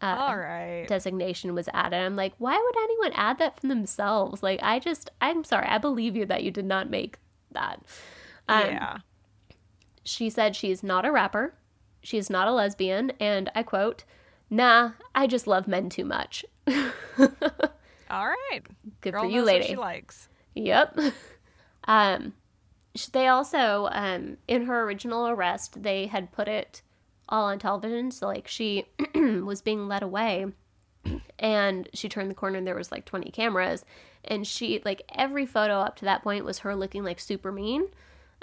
uh, All right. designation was added. I'm like, why would anyone add that from themselves? Like, I just, I'm sorry, I believe you that you did not make that. Um, yeah. She said she's not a rapper, she's not a lesbian, and I quote, nah, I just love men too much. All right. Good Girl for you, lady. she likes. Yep. um, they also, um, in her original arrest, they had put it all on television. So, like, she was being led away and she turned the corner and there was like 20 cameras. And she, like, every photo up to that point was her looking like super mean.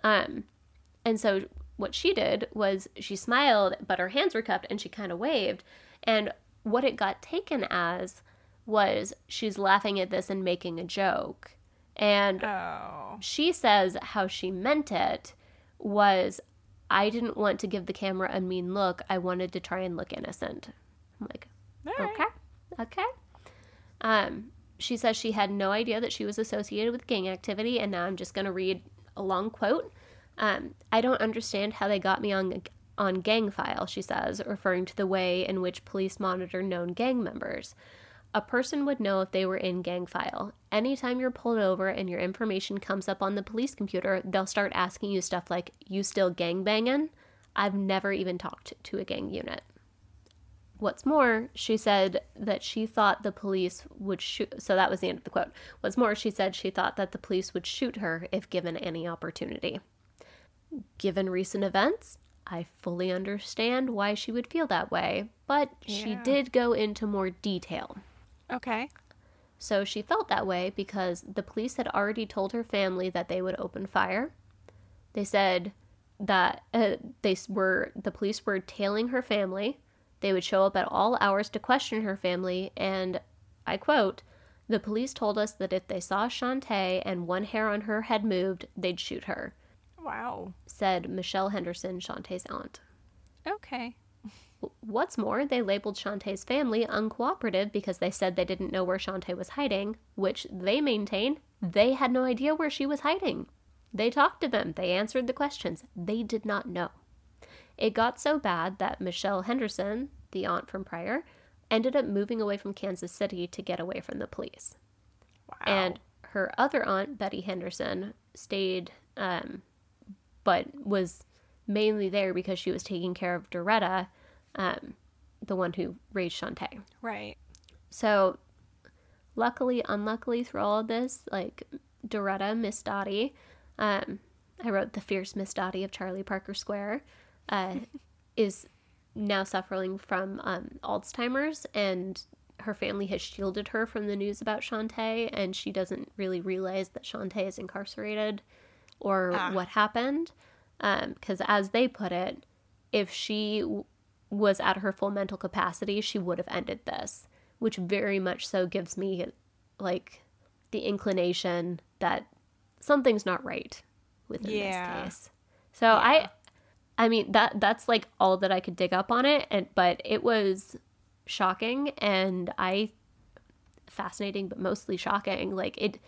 Um, and so what she did was she smiled, but her hands were cupped and she kind of waved. And what it got taken as was she's laughing at this and making a joke. And Oh. she says how she meant it was I didn't want to give the camera a mean look. I wanted to try and look innocent. I'm like, right. okay, okay. Um, she says she had no idea that she was associated with gang activity, and now I'm just going to read a long quote. Um, I don't understand how they got me on on gang file, she says, referring to the way in which police monitor known gang members. A person would know if they were in gang file. Anytime you're pulled over and your information comes up on the police computer, they'll start asking you stuff like, You still gang banging? I've never even talked to a gang unit. What's more, she said that she thought the police would shoot. So that was the end of the quote. What's more, she said she thought that the police would shoot her if given any opportunity. Given recent events, I fully understand why she would feel that way, but she did go into more detail. Okay. So she felt that way because the police had already told her family that they would open fire. They said that uh, they were the police were tailing her family. They would show up at all hours to question her family, and I quote, "The police told us that if they saw Shauntay and one hair on her head moved, they'd shoot her," Wow. said Michelle Henderson, Shauntay's aunt. Okay. What's more, they labeled Shauntay's family uncooperative because they said they didn't know where Shauntay was hiding, which they maintain they had no idea where she was hiding. They talked to them, they answered the questions. They did not know. It got so bad that Michelle Henderson, the aunt from prior, ended up moving away from Kansas City to get away from the police. Wow. And her other aunt, Betty Henderson, stayed, um, but was mainly there because she was taking care of Doretta, um, the one who raised Shauntay. right. So, luckily, unluckily, through all of this, like Doretta, Miss Dottie, um, I wrote the fierce Miss Dottie of Charlie Parker Square, uh, is now suffering from um, Alzheimer's, and her family has shielded her from the news about Shauntay, and she doesn't really realize that Shauntay is incarcerated or Ah. what happened. Because, as they put it, if she was at her full mental capacity, she would have ended this, which very much so gives me like the inclination that something's not right within Yeah. this case. So I I mean that that's like all that I could dig up on it and but it was shocking and I fascinating but mostly shocking like it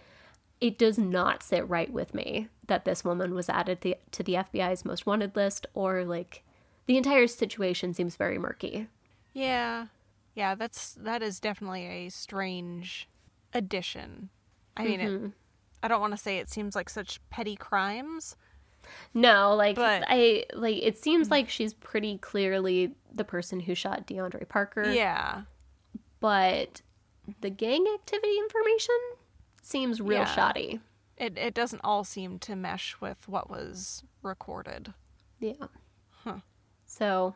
it does not sit right with me that this woman was added the, to the FBI's most wanted list or like the entire situation seems very murky. Yeah. Yeah, that's that is definitely a strange addition. I mean, Mm-hmm. it, I don't want to say it seems like such petty crimes. No, like But- I like it seems like she's pretty clearly the person who shot DeAndre Parker. Yeah. But the gang activity information seems real Yeah. shoddy. It it doesn't all seem to mesh with what was recorded. Yeah. So,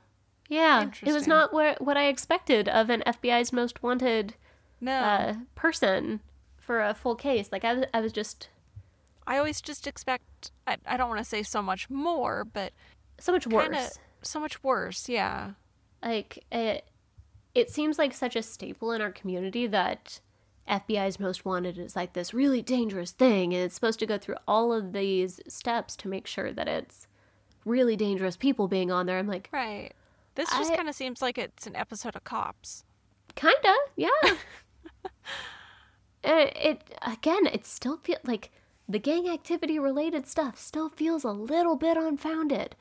yeah, it was not what what I expected of an FBI's most wanted No. uh, person for a full case. Like I was, I was just I always just expect I, I don't want to say so much more, but so much worse. kind of so much worse. Yeah. like it it seems like such a staple in our community that FBI's most wanted is like this really dangerous thing, and it's supposed to go through all of these steps to make sure that it's really dangerous people being on there. I'm like, Right. This just I- kind of seems like it's an episode of Cops. kinda, yeah. Uh, it again, it still feel like the gang activity related stuff still feels a little bit unfounded.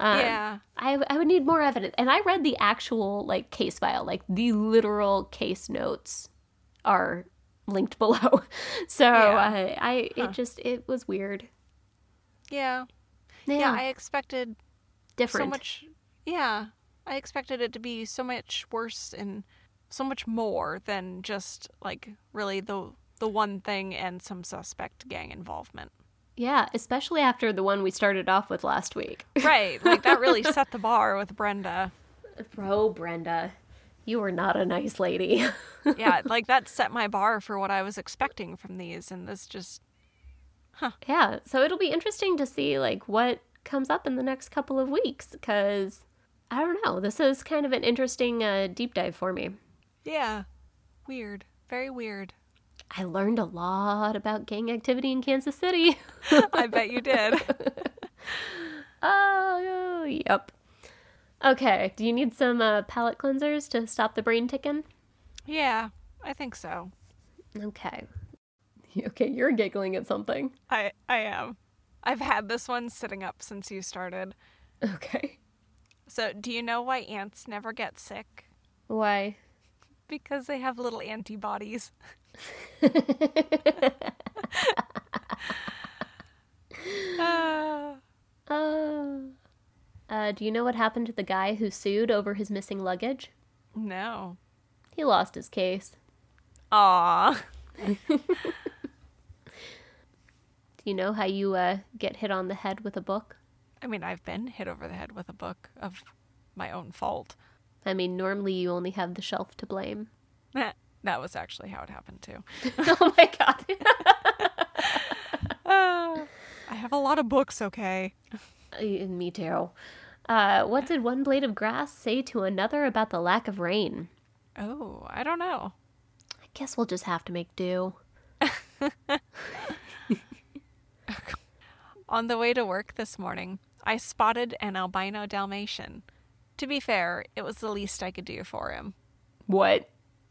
Um, yeah. I, I would need more evidence. And I read the actual like case file, like the literal case notes are linked below. So Yeah. I, I it just it was weird. Yeah. Yeah, Yeah. I expected different. so much. Yeah. I expected it to be so much worse and so much more than just like really the the one thing and some suspect gang involvement. Yeah, especially after the one we started off with last week. Right. Like that really set the bar with Brenda. Bro, Brenda, you were not a nice lady. Yeah, like that set my bar for what I was expecting from these and this just yeah, so it'll be interesting to see like what comes up in the next couple of weeks because I don't know. This is kind of an interesting uh, deep dive for me. yeah. Weird. Very weird. I learned a lot about gang activity in Kansas City. I bet you did. oh, yep. Okay, do you need some uh, palate cleansers to stop the brain ticking? Yeah, I think so. Okay. Okay, you're giggling at something. I I am. I've had this one sitting up since you started. Okay. So, do you know why ants never get sick? Why? Because they have little antibodies. Uh, Uh, uh, do you know what happened to the guy who sued over his missing luggage? no. He lost his case. Aw. You know how you uh, get hit on the head with a book? I mean, I've been hit over the head with a book of my own fault. I mean, normally you only have the shelf to blame. That that was actually how it happened too. oh my god. Uh, I have a lot of books, okay? Uh, Me too. Uh, what did one blade of grass say to another about the lack of rain? Oh, I don't know. I guess we'll just have to make do. On the way to work this morning, I spotted an albino Dalmatian. To be fair, it was the least I could do for him. What?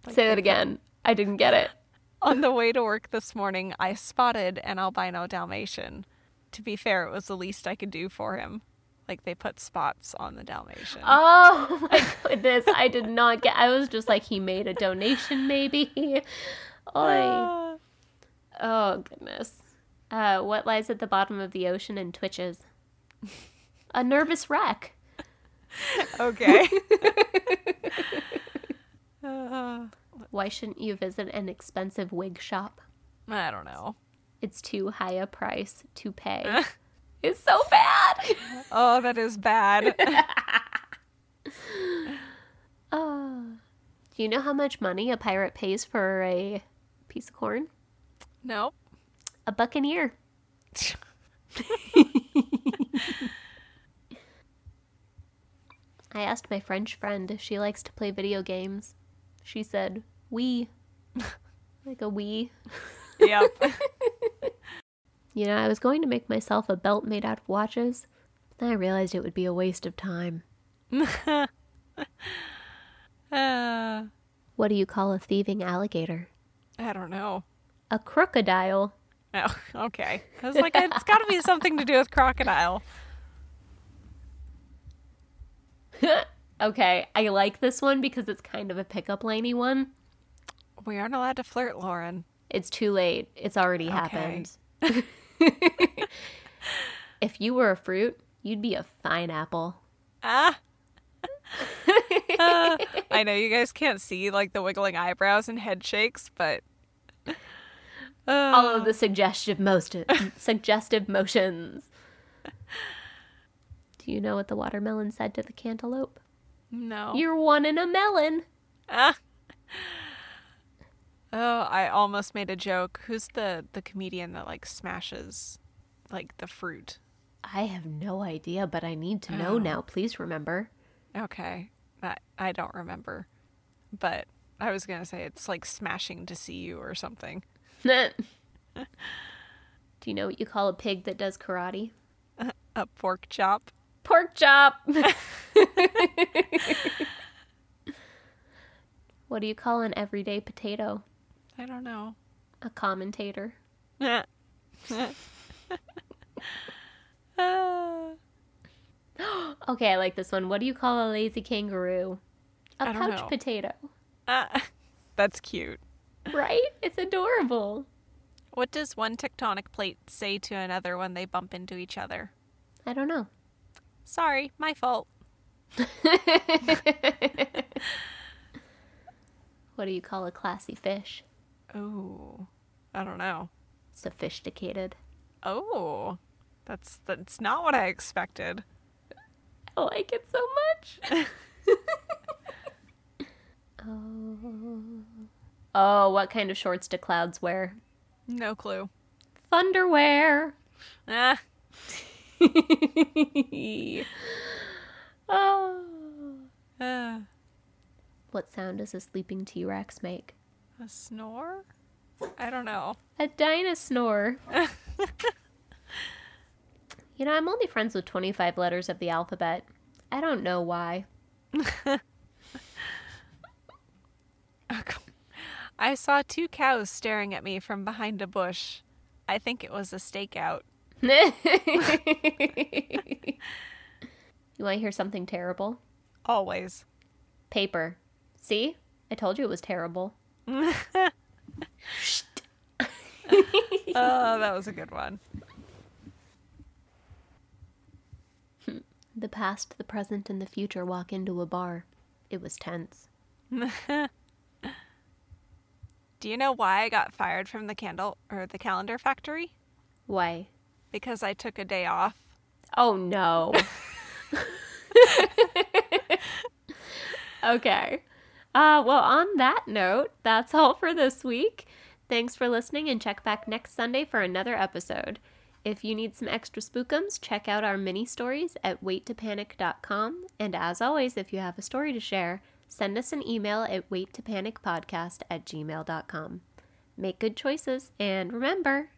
Say that again. I didn't get it. On the way to work this morning, I spotted an albino Dalmatian. To be fair, it was the least I could do for him. Like they put spots on the Dalmatian. Oh my goodness. I did not get I was just like he made a donation maybe. Oy. Uh, Oh goodness. Uh, what lies at the bottom of the ocean and twitches? A nervous wreck. okay. Uh, Why shouldn't you visit an expensive wig shop? I don't know. It's too high a price to pay. it's so bad. Oh, that is bad. Oh. Do you know how much money a pirate pays for a piece of corn? nope. A buccaneer. I asked my French friend if she likes to play video games. She said, "We." like a we. Yep. You know, I was going to make myself a belt made out of watches. Then I realized it would be a waste of time. Uh, What do you call a thieving alligator? I don't know. A crocodile. Oh, okay. I was like, it's got to be something to do with crocodile. okay, I like this one because it's kind of a pickup laney one. We aren't allowed to flirt, Loren. It's too late. It's already Okay. happened. if you were a fruit, you'd be a fine apple. Ah. Uh, I know you guys can't see like the wiggling eyebrows and head shakes, but All uh, of the suggestive most suggestive motions. Do you know what the watermelon said to the cantaloupe? no. You're one in a melon. Ah. Oh, I almost made a joke. Who's the the comedian that like smashes like the fruit? I have no idea, but I need to know Oh. now. Please remember. Okay. That I don't remember. But I was gonna say it's like smashing to see you or something. Do you know what you call a pig that does karate? A pork chop. Pork chop. what do you call an everyday potato? I don't know. A commentator. Okay, I like this one. What do you call a lazy kangaroo? A pouch know. potato. ah. That's cute. Right? It's adorable. What does one tectonic plate say to another when they bump into each other? I don't know. Sorry, my fault. what do you call a classy fish? Oh, I don't know. Sophisticated. Oh, that's that's not what I expected. I like it so much. oh. Oh, what kind of shorts do clouds wear? No clue. Thunderwear. Ah, oh. ah. What sound does a sleeping T Rex make? a snore? I don't know. A dinosaur. you know, I'm only friends with 25 letters of the alphabet. I don't know why. I saw two cows staring at me from behind a bush. I think it was a stakeout. you want to hear something terrible? Always. Paper. See? I told you it was terrible. Oh, that was a good one. The past, the present, and the future walk into a bar. It was tense. Do you know why I got fired from the candle or the calendar factory? Why? Because I took a day off. Oh no. okay. Uh, well, on that note, that's all for this week. Thanks for listening and check back next Sunday for another episode. If you need some extra spookums, check out our mini stories at waittopanic.com. And as always, if you have a story to share, send us an email at waittopanic.podcast at gmail.com. Make good choices and remember,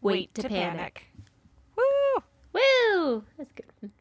wait, to, panic. Woo! Woo! That's a good one.